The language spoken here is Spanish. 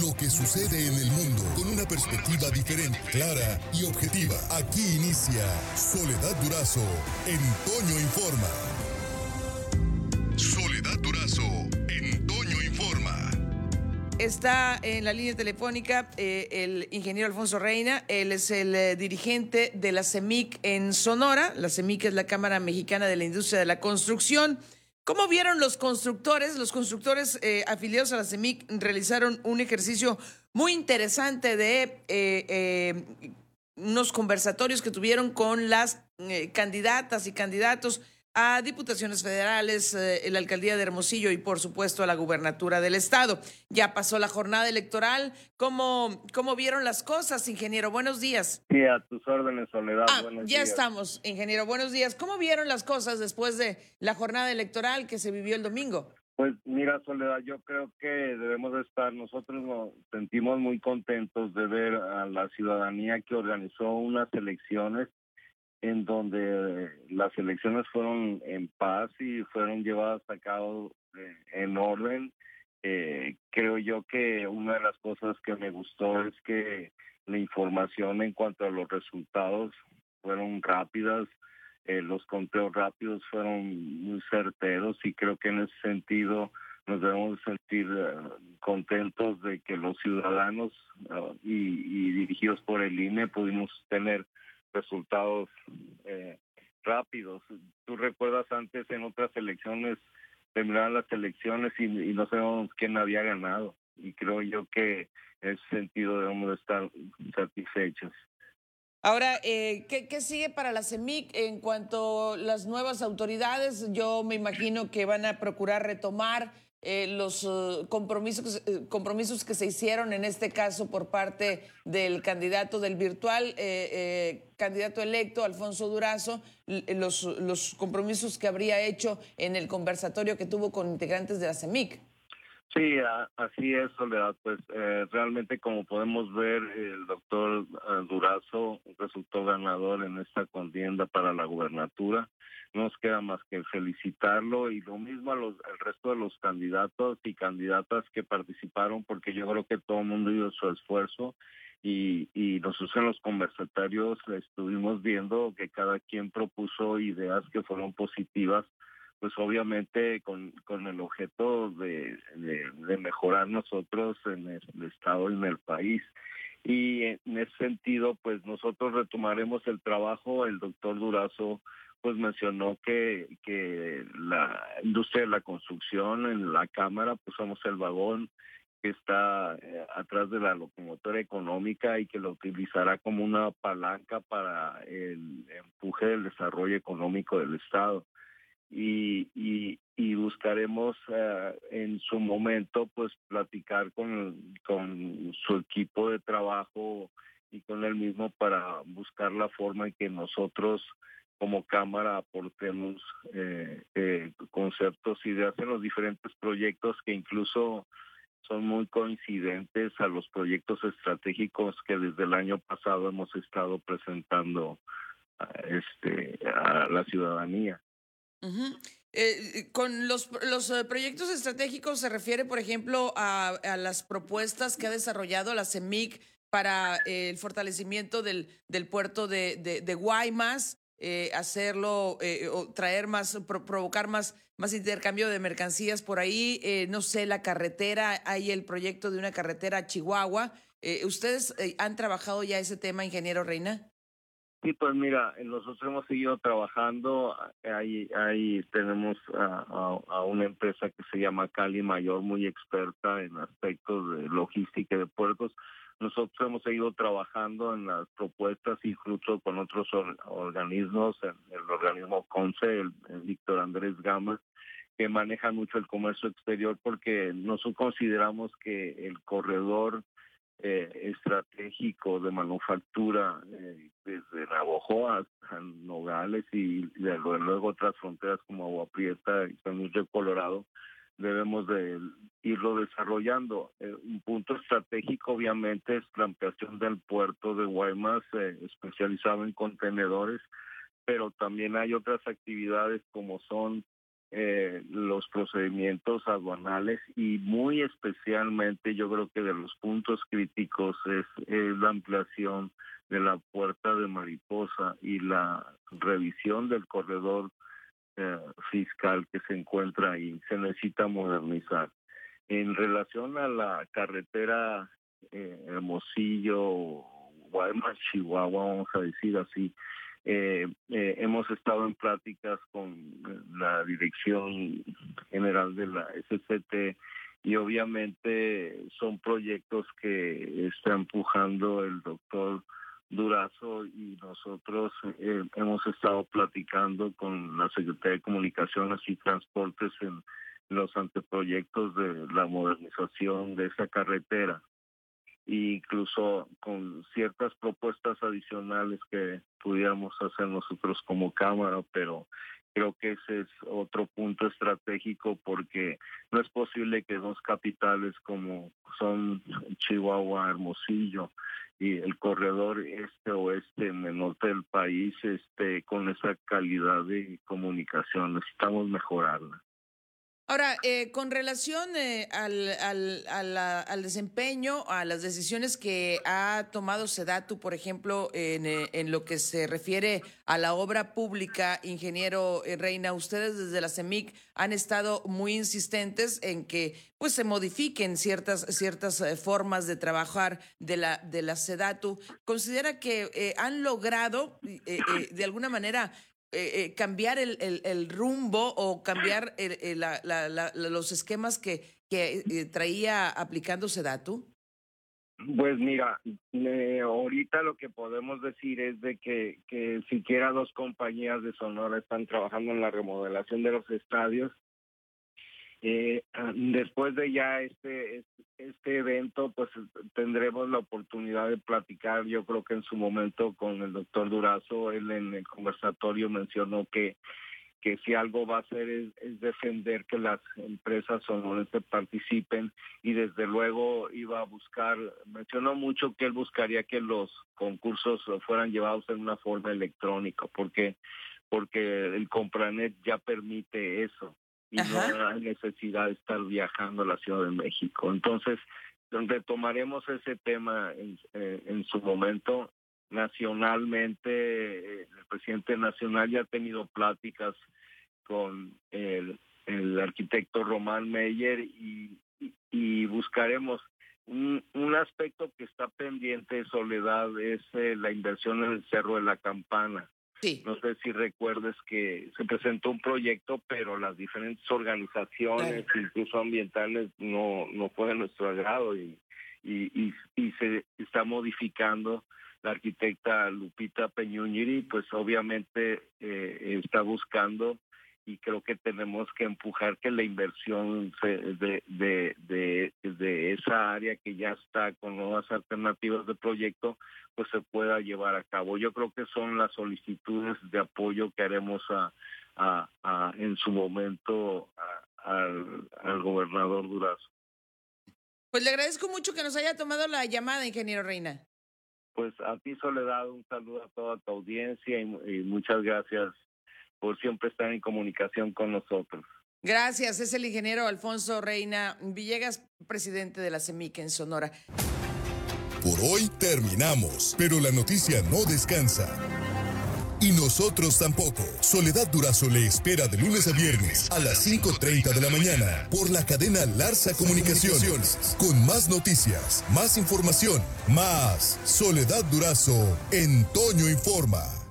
lo que sucede en el mundo con una perspectiva diferente, clara y objetiva. Aquí inicia Soledad Durazo en Informa. Soledad Durazo en Informa. Está en la línea telefónica eh, el ingeniero Alfonso Reina. Él es el eh, dirigente de la CEMIC en Sonora. La CEMIC es la Cámara Mexicana de la Industria de la Construcción. ¿Cómo vieron los constructores? Los constructores eh, afiliados a la CEMIC realizaron un ejercicio muy interesante de eh, eh, unos conversatorios que tuvieron con las candidatas y candidatos a diputaciones federales, eh, la alcaldía de Hermosillo y por supuesto a la gubernatura del estado. Ya pasó la jornada electoral. ¿Cómo, cómo vieron las cosas, ingeniero? Buenos días. Sí, a tus órdenes, Soledad. Ah, ya estamos, ingeniero. Buenos días. ¿Cómo vieron las cosas después de la jornada electoral que se vivió el domingo? Pues mira, Soledad, yo creo que debemos estar, nosotros nos sentimos muy contentos de ver a la ciudadanía que organizó unas elecciones en donde las elecciones fueron en paz y fueron llevadas a cabo eh, en orden. Eh, creo yo que una de las cosas que me gustó es que la información en cuanto a los resultados fueron rápidas, eh, los conteos rápidos fueron muy certeros y creo que en ese sentido nos debemos sentir contentos de que los ciudadanos y, y, dirigidos por el INE pudimos tener resultados eh, rápidos. Tú recuerdas antes en otras elecciones, terminaban las elecciones y, y no sabemos quién había ganado. Y creo yo que en ese sentido debemos estar satisfechos. Ahora, eh, ¿qué, ¿qué, sigue para la CEMIC en cuanto a las nuevas autoridades? Yo me imagino que van a procurar retomar eh, los uh, compromisos, eh, compromisos que se hicieron en este caso por parte del candidato del virtual, eh, candidato electo, Alfonso Durazo, los, los compromisos que habría hecho en el conversatorio que tuvo con integrantes de la CEMIC. Sí, así es, Soledad. Pues realmente como podemos ver, el doctor Durazo resultó ganador en esta contienda para la gubernatura no nos queda más que felicitarlo y lo mismo a los, al resto de los candidatos y candidatas que participaron, porque yo creo que todo el mundo dio su esfuerzo y, y nosotros en los conversatorios estuvimos viendo que cada quien propuso ideas que fueron positivas, pues obviamente con, con el objeto de, de, mejorar nosotros en el, Estado en el país. Y en ese sentido, pues nosotros retomaremos el trabajo, el doctor Durazo pues mencionó que, que la industria de la construcción en la Cámara, pues somos el vagón que está eh, atrás de la locomotora económica y que lo utilizará como una palanca para el empuje del desarrollo económico del Estado. Y, y, buscaremos uh, en su momento pues platicar con, con su equipo de trabajo y con él mismo para buscar la forma en que nosotros como Cámara aportemos eh, eh, conceptos, ideas en los diferentes proyectos que incluso son muy coincidentes a los proyectos estratégicos que desde el año pasado hemos estado presentando a, este, a la ciudadanía. Eh, con los, los proyectos estratégicos se refiere, por ejemplo, a, a las propuestas que ha desarrollado la CEMIC para eh, el fortalecimiento del, del puerto de, de, Guaymas, eh, hacerlo, eh, o traer más, pro, provocar más, más intercambio de mercancías por ahí. Eh, no sé, la carretera, hay el proyecto de una carretera a Chihuahua. ¿Ustedes han trabajado ya ese tema, ingeniero Reina? Sí, pues mira, nosotros hemos seguido trabajando. Ahí, ahí tenemos a, a, una empresa que se llama Cali Mayor, muy experta en aspectos de logística de puertos. Nosotros hemos seguido trabajando en las propuestas, incluso con otros or organismos, el, el organismo CONCE, el, el Víctor Andrés Gama, que maneja mucho el comercio exterior porque nosotros consideramos que el corredor eh, estratégico de manufactura eh, desde Navojoa hasta Nogales y luego otras fronteras como Agua Prieta y San Luis de Colorado, debemos de irlo desarrollando. Eh, un punto estratégico obviamente es la ampliación del puerto de Guaymas eh, especializado en contenedores, pero también hay otras actividades como son eh, los procedimientos aduanales y muy especialmente yo creo que de los puntos críticos es, la ampliación de la puerta de mariposa y la revisión del corredor eh, fiscal que se encuentra ahí. Se necesita modernizar. En relación a la carretera eh, Hermosillo, Guaymas, Chihuahua, vamos a decir así, eh, eh, hemos estado en pláticas con la Dirección General de la SCT y obviamente son proyectos que está empujando el doctor Durazo y nosotros eh, hemos estado platicando con la Secretaría de Comunicaciones y Transportes en los anteproyectos de la modernización de esa carretera incluso con ciertas propuestas adicionales que pudiéramos hacer nosotros como Cámara, pero creo que ese es otro punto estratégico porque no es posible que dos capitales como son Chihuahua, Hermosillo y el corredor este-oeste en el norte del país esté con esa calidad de comunicación. Necesitamos mejorarla. Ahora, eh, con relación eh, al, al, desempeño, a las decisiones que ha tomado Sedatu, por ejemplo, en, eh, en, lo que se refiere a la obra pública, ingeniero Reina, ustedes desde la CEMIC han estado muy insistentes en que pues se modifiquen ciertas, ciertas formas de trabajar de la, de la Sedatu. ¿Considera que han logrado de alguna manera eh, eh, cambiar el, el, rumbo o cambiar los esquemas que, que eh, traía aplicándose Datu? Pues mira, ahorita lo que podemos decir es de que, que siquiera dos compañías de Sonora están trabajando en la remodelación de los estadios eh, después de ya este, este evento, pues tendremos la oportunidad de platicar, yo creo que en su momento con el doctor Durazo, él en el conversatorio mencionó que que si algo va a hacer es, defender que las empresas sonorenses participen y desde luego iba a buscar, mencionó mucho que él buscaría que los concursos fueran llevados en una forma electrónica, porque porque el Compranet ya permite eso y no hay necesidad de estar viajando a la Ciudad de México. Entonces, retomaremos ese tema en, eh, en su momento. Nacionalmente, eh, el presidente nacional ya ha tenido pláticas con el, el arquitecto Román Meyer y, y, buscaremos un, un, aspecto que está pendiente, Soledad, es eh, la inversión en el Cerro de la Campana. No sé si recuerdes que se presentó un proyecto, pero las diferentes organizaciones, incluso ambientales, no, no fue de nuestro agrado y, y, y, se está modificando. La arquitecta Lupita Peñuñiri, pues obviamente eh, está buscando y creo que tenemos que empujar que la inversión de, de, de, de, esa área que ya está con nuevas alternativas de proyecto, pues se pueda llevar a cabo. Yo creo que son las solicitudes de apoyo que haremos a, a, en su momento al, al gobernador Durazo. Pues le agradezco mucho que nos haya tomado la llamada, ingeniero Reina. Pues a ti, Soledad, un saludo a toda tu audiencia y muchas gracias por siempre estar en comunicación con nosotros. Gracias, es el ingeniero Alfonso Reina Villegas, presidente de la CEMIC en Sonora. Por hoy terminamos, pero la noticia no descansa. Y nosotros tampoco. Soledad Durazo le espera de lunes a viernes a las 5.30 de la mañana por la cadena Larsa Comunicaciones. Con más noticias, más información, más Soledad Durazo en Toño Informa.